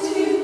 to